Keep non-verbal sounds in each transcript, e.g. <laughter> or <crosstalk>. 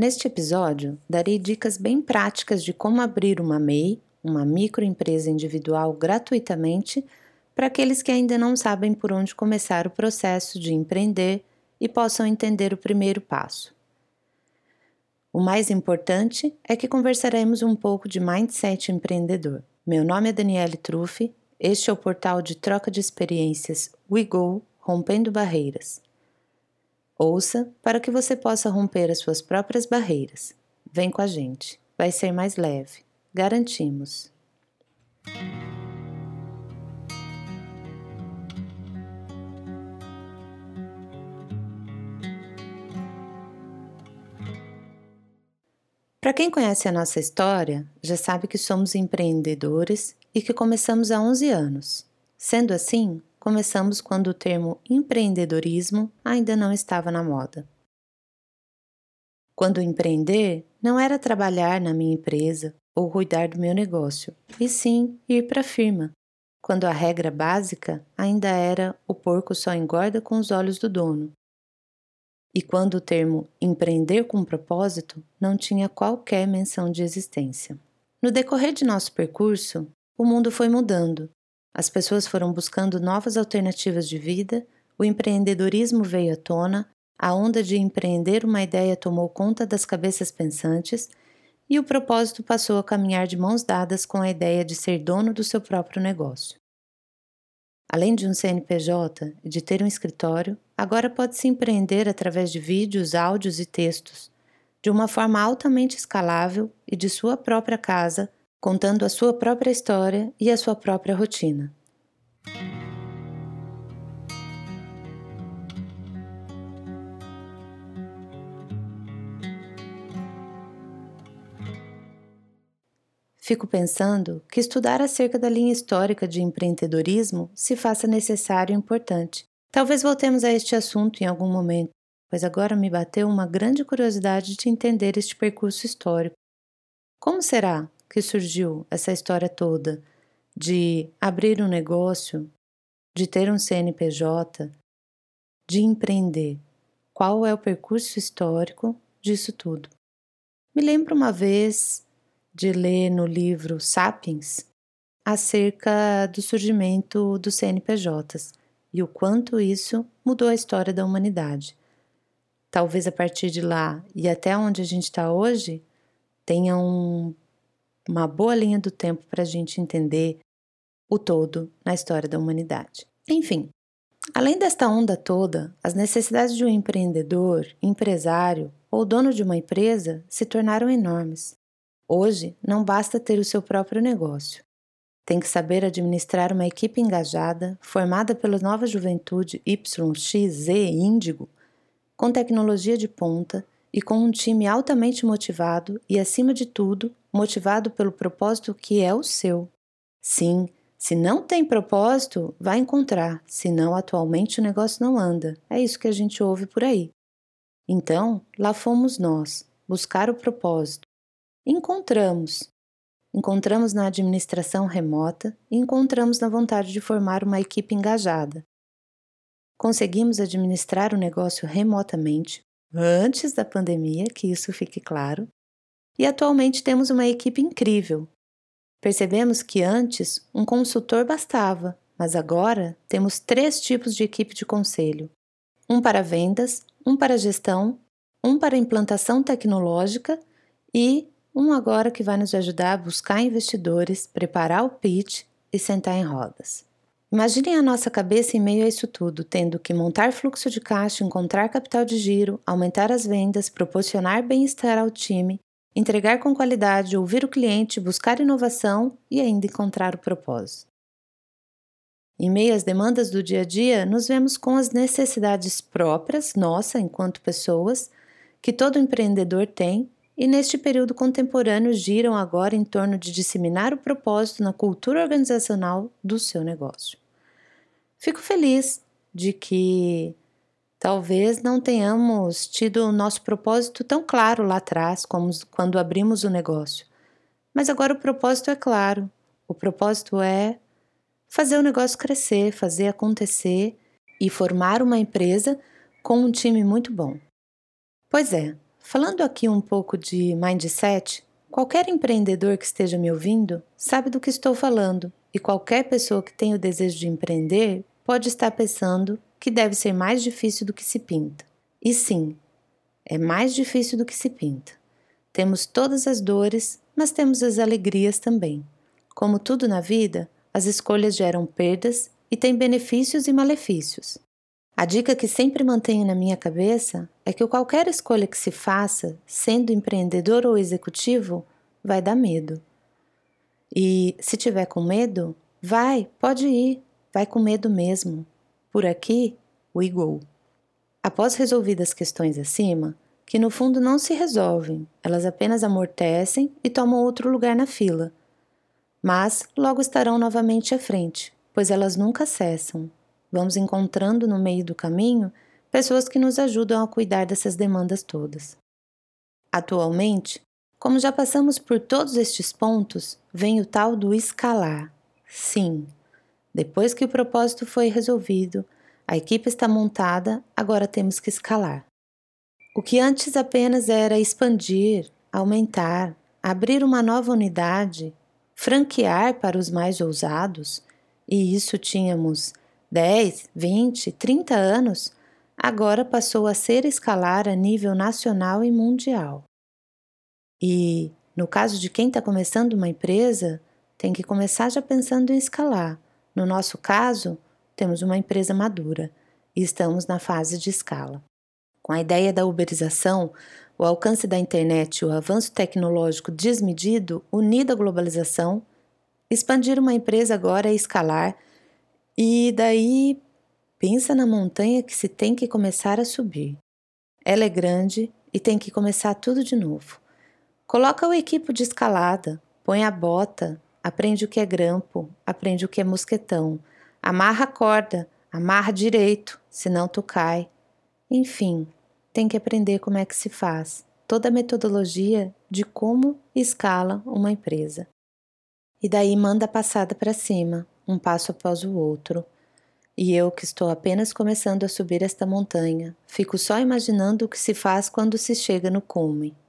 Neste episódio, darei dicas bem práticas de como abrir uma MEI, uma microempresa individual, gratuitamente para aqueles que ainda não sabem por onde começar o processo de empreender e possam entender o primeiro passo. O mais importante é que conversaremos um pouco de mindset empreendedor. Meu nome é Daniele Truffi, este é o portal de troca de experiências WeGo Rompendo Barreiras. Ouça para que você possa romper as suas próprias barreiras. Vem com a gente, vai ser mais leve, garantimos. Para quem conhece a nossa história, já sabe que somos empreendedores e que começamos há 11 anos. Sendo assim, começamos quando o termo empreendedorismo ainda não estava na moda. Quando empreender não era trabalhar na minha empresa ou cuidar do meu negócio, e sim ir para a firma, quando a regra básica ainda era o porco só engorda com os olhos do dono, e quando o termo empreender com propósito não tinha qualquer menção de existência. No decorrer de nosso percurso, o mundo foi mudando. As pessoas foram buscando novas alternativas de vida, o empreendedorismo veio à tona, a onda de empreender uma ideia tomou conta das cabeças pensantes e o propósito passou a caminhar de mãos dadas com a ideia de ser dono do seu próprio negócio. Além de um CNPJ e de ter um escritório, agora pode-se empreender através de vídeos, áudios e textos, de uma forma altamente escalável e de sua própria casa, contando a sua própria história e a sua própria rotina. Fico pensando que estudar acerca da linha histórica de empreendedorismo se faça necessário e importante. Talvez voltemos a este assunto em algum momento, pois agora me bateu uma grande curiosidade de entender este percurso histórico. Como será que surgiu essa história toda de abrir um negócio, de ter um CNPJ, de empreender? Qual é o percurso histórico disso tudo? Me lembro uma vez de ler no livro Sapiens acerca do surgimento dos CNPJs e o quanto isso mudou a história da humanidade. Talvez a partir de lá e até onde a gente está hoje tenha um, uma boa linha do tempo para a gente entender o todo na história da humanidade. Enfim, além desta onda toda, as necessidades de um empreendedor, empresário ou dono de uma empresa se tornaram enormes. Hoje, não basta ter o seu próprio negócio. Tem que saber administrar uma equipe engajada, formada pela nova juventude YXZ Índigo, com tecnologia de ponta e com um time altamente motivado e, acima de tudo, motivado pelo propósito que é o seu. Sim, se não tem propósito, vai encontrar, senão atualmente o negócio não anda. É isso que a gente ouve por aí. Então, lá fomos nós, buscar o propósito, Encontramos. Encontramos na administração remota e encontramos na vontade de formar uma equipe engajada. Conseguimos administrar o negócio remotamente antes da pandemia, que isso fique claro, e atualmente temos uma equipe incrível. Percebemos que antes um consultor bastava, mas agora temos três tipos de equipe de conselho: um para vendas, um para gestão, um para implantação tecnológica e um agora que vai nos ajudar a buscar investidores, preparar o pitch e sentar em rodas. Imaginem a nossa cabeça em meio a isso tudo, tendo que montar fluxo de caixa, encontrar capital de giro, aumentar as vendas, proporcionar bem-estar ao time, entregar com qualidade, ouvir o cliente, buscar inovação e ainda encontrar o propósito. Em meio às demandas do dia a dia, nos vemos com as necessidades próprias, nossa, enquanto pessoas, que todo empreendedor tem e neste período contemporâneo giram agora em torno de disseminar o propósito na cultura organizacional do seu negócio. Fico feliz de que talvez não tenhamos tido o nosso propósito tão claro lá atrás como quando abrimos o negócio. Mas agora o propósito é claro. O propósito é fazer o negócio crescer, fazer acontecer e formar uma empresa com um time muito bom. Pois é, falando aqui um pouco de mindset, qualquer empreendedor que esteja me ouvindo sabe do que estou falando, e qualquer pessoa que tenha o desejo de empreender pode estar pensando que deve ser mais difícil do que se pinta. E sim, é mais difícil do que se pinta. Temos todas as dores, mas temos as alegrias também. Como tudo na vida, as escolhas geram perdas e têm benefícios e malefícios. A dica que sempre mantenho na minha cabeça é que qualquer escolha que se faça, sendo empreendedor ou executivo, vai dar medo. E se tiver com medo, vai, pode ir, vai com medo mesmo. Por aqui, we go. Após resolvidas questões acima, que no fundo não se resolvem, elas apenas amortecem e tomam outro lugar na fila. Mas logo estarão novamente à frente, pois elas nunca cessam. Vamos encontrando no meio do caminho pessoas que nos ajudam a cuidar dessas demandas todas. Atualmente, como já passamos por todos estes pontos, vem o tal do escalar. Sim, depois que o propósito foi resolvido, a equipe está montada, agora temos que escalar. O que antes apenas era expandir, aumentar, abrir uma nova unidade, franquear para os mais ousados, e isso tínhamos 10, 20, 30 anos, agora passou a ser escalar a nível nacional e mundial. E, no caso de quem está começando uma empresa, tem que começar já pensando em escalar. No nosso caso, temos uma empresa madura e estamos na fase de escala. Com a ideia da uberização, o alcance da internet e o avanço tecnológico desmedido, unido à globalização, expandir uma empresa agora é escalar e daí pensa na montanha que se tem que começar a subir. Ela é grande e tem que começar tudo de novo. Coloca o equipo de escalada, põe a bota, aprende o que é grampo, aprende o que é mosquetão, amarra a corda, amarra direito, senão tu cai. Enfim, tem que aprender como é que se faz, toda a metodologia de como escala uma empresa. E daí manda a passada para cima, um passo após o outro. E eu, que estou apenas começando a subir esta montanha, fico só imaginando o que se faz quando se chega no cume. <laughs>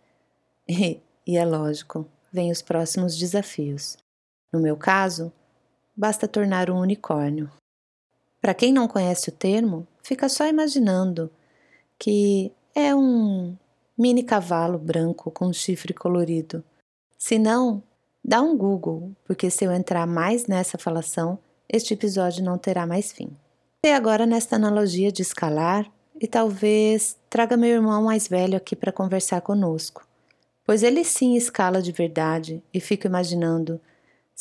E, e é lógico, vêm os próximos desafios. No meu caso, basta tornar um unicórnio. Para quem não conhece o termo, fica só imaginando que é um mini cavalo branco com chifre colorido. Se não, Dá um Google, porque se eu entrar mais nessa falação, este episódio não terá mais fim. E agora nesta analogia de escalar, e talvez traga meu irmão mais velho aqui para conversar conosco, pois ele sim escala de verdade e fico imaginando: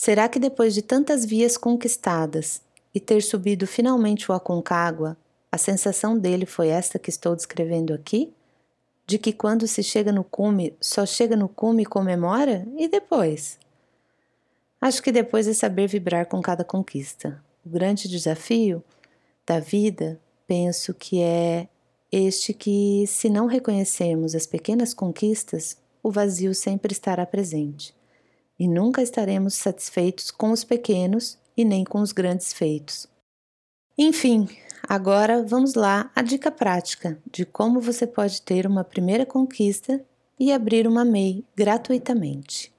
será que depois de tantas vias conquistadas e ter subido finalmente o Aconcagua, a sensação dele foi esta que estou descrevendo aqui? De que quando se chega no cume, só chega no cume e comemora? E depois? Acho que depois é saber vibrar com cada conquista. O grande desafio da vida, penso que é este que, se não reconhecermos as pequenas conquistas, o vazio sempre estará presente. E nunca estaremos satisfeitos com os pequenos e nem com os grandes feitos. Enfim, agora vamos lá a dica prática de como você pode ter uma primeira conquista e abrir uma MEI gratuitamente.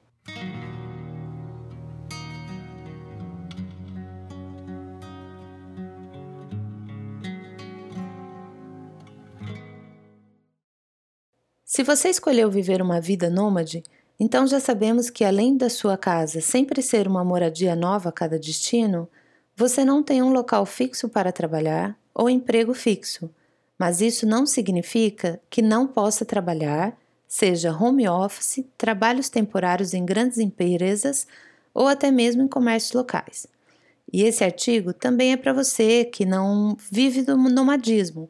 Se você escolheu viver uma vida nômade, então já sabemos que além da sua casa sempre ser uma moradia nova a cada destino, você não tem um local fixo para trabalhar ou emprego fixo, mas isso não significa que não possa trabalhar, seja home office, trabalhos temporários em grandes empresas ou até mesmo em comércios locais. E esse artigo também é para você que não vive do nomadismo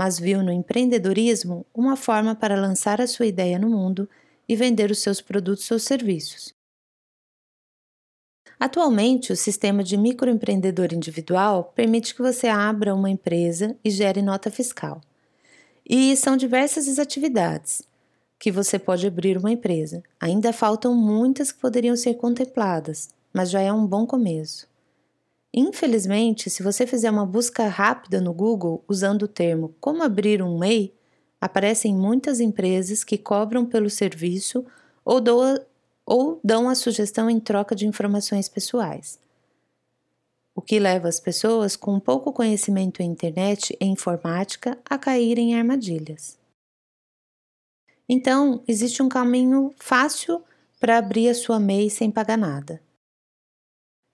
mas viu no empreendedorismo uma forma para lançar a sua ideia no mundo e vender os seus produtos ou serviços. Atualmente, o sistema de microempreendedor individual permite que você abra uma empresa e gere nota fiscal. E são diversas as atividades que você pode abrir uma empresa. Ainda faltam muitas que poderiam ser contempladas, mas já é um bom começo. Infelizmente, se você fizer uma busca rápida no Google usando o termo como abrir um MEI, aparecem muitas empresas que cobram pelo serviço ou, doa, ou dão a sugestão em troca de informações pessoais. O que leva as pessoas com pouco conhecimento em internet e informática a caírem em armadilhas. Então, existe um caminho fácil para abrir a sua MEI sem pagar nada.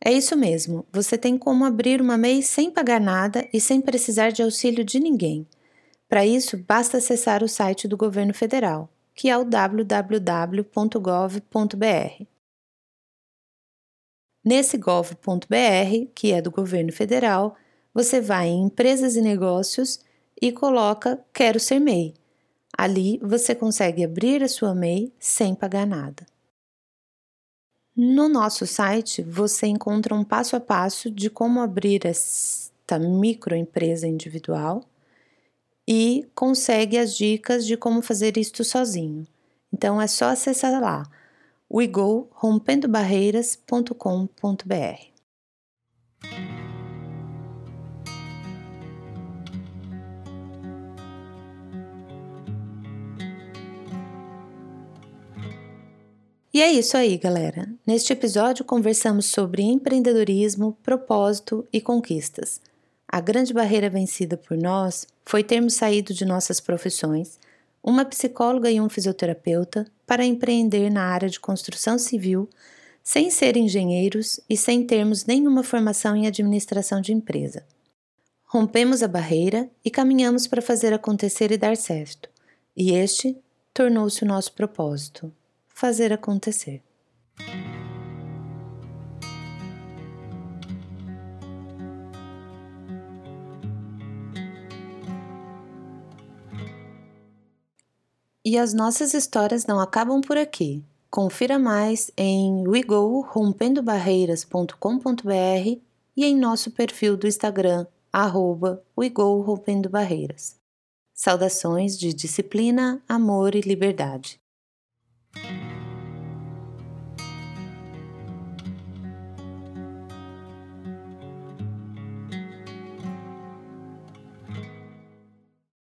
É isso mesmo, você tem como abrir uma MEI sem pagar nada e sem precisar de auxílio de ninguém. Para isso, basta acessar o site do governo federal, que é o www.gov.br. Nesse gov.br, que é do governo federal, você vai em Empresas e Negócios e coloca Quero ser MEI. Ali você consegue abrir a sua MEI sem pagar nada. No nosso site você encontra um passo a passo de como abrir esta microempresa individual e consegue as dicas de como fazer isto sozinho. Então é só acessar lá wegorompendobarreiras.com.br. E é isso aí, galera. Neste episódio conversamos sobre empreendedorismo, propósito e conquistas. A grande barreira vencida por nós foi termos saído de nossas profissões, uma psicóloga e um fisioterapeuta, para empreender na área de construção civil, sem ser engenheiros e sem termos nenhuma formação em administração de empresa. Rompemos a barreira e caminhamos para fazer acontecer e dar certo, e este tornou-se o nosso propósito fazer acontecer. E as nossas histórias não acabam por aqui. Confira mais em wegorompendobarreiras.com.br e em nosso perfil do Instagram, arroba Saudações de disciplina, amor e liberdade.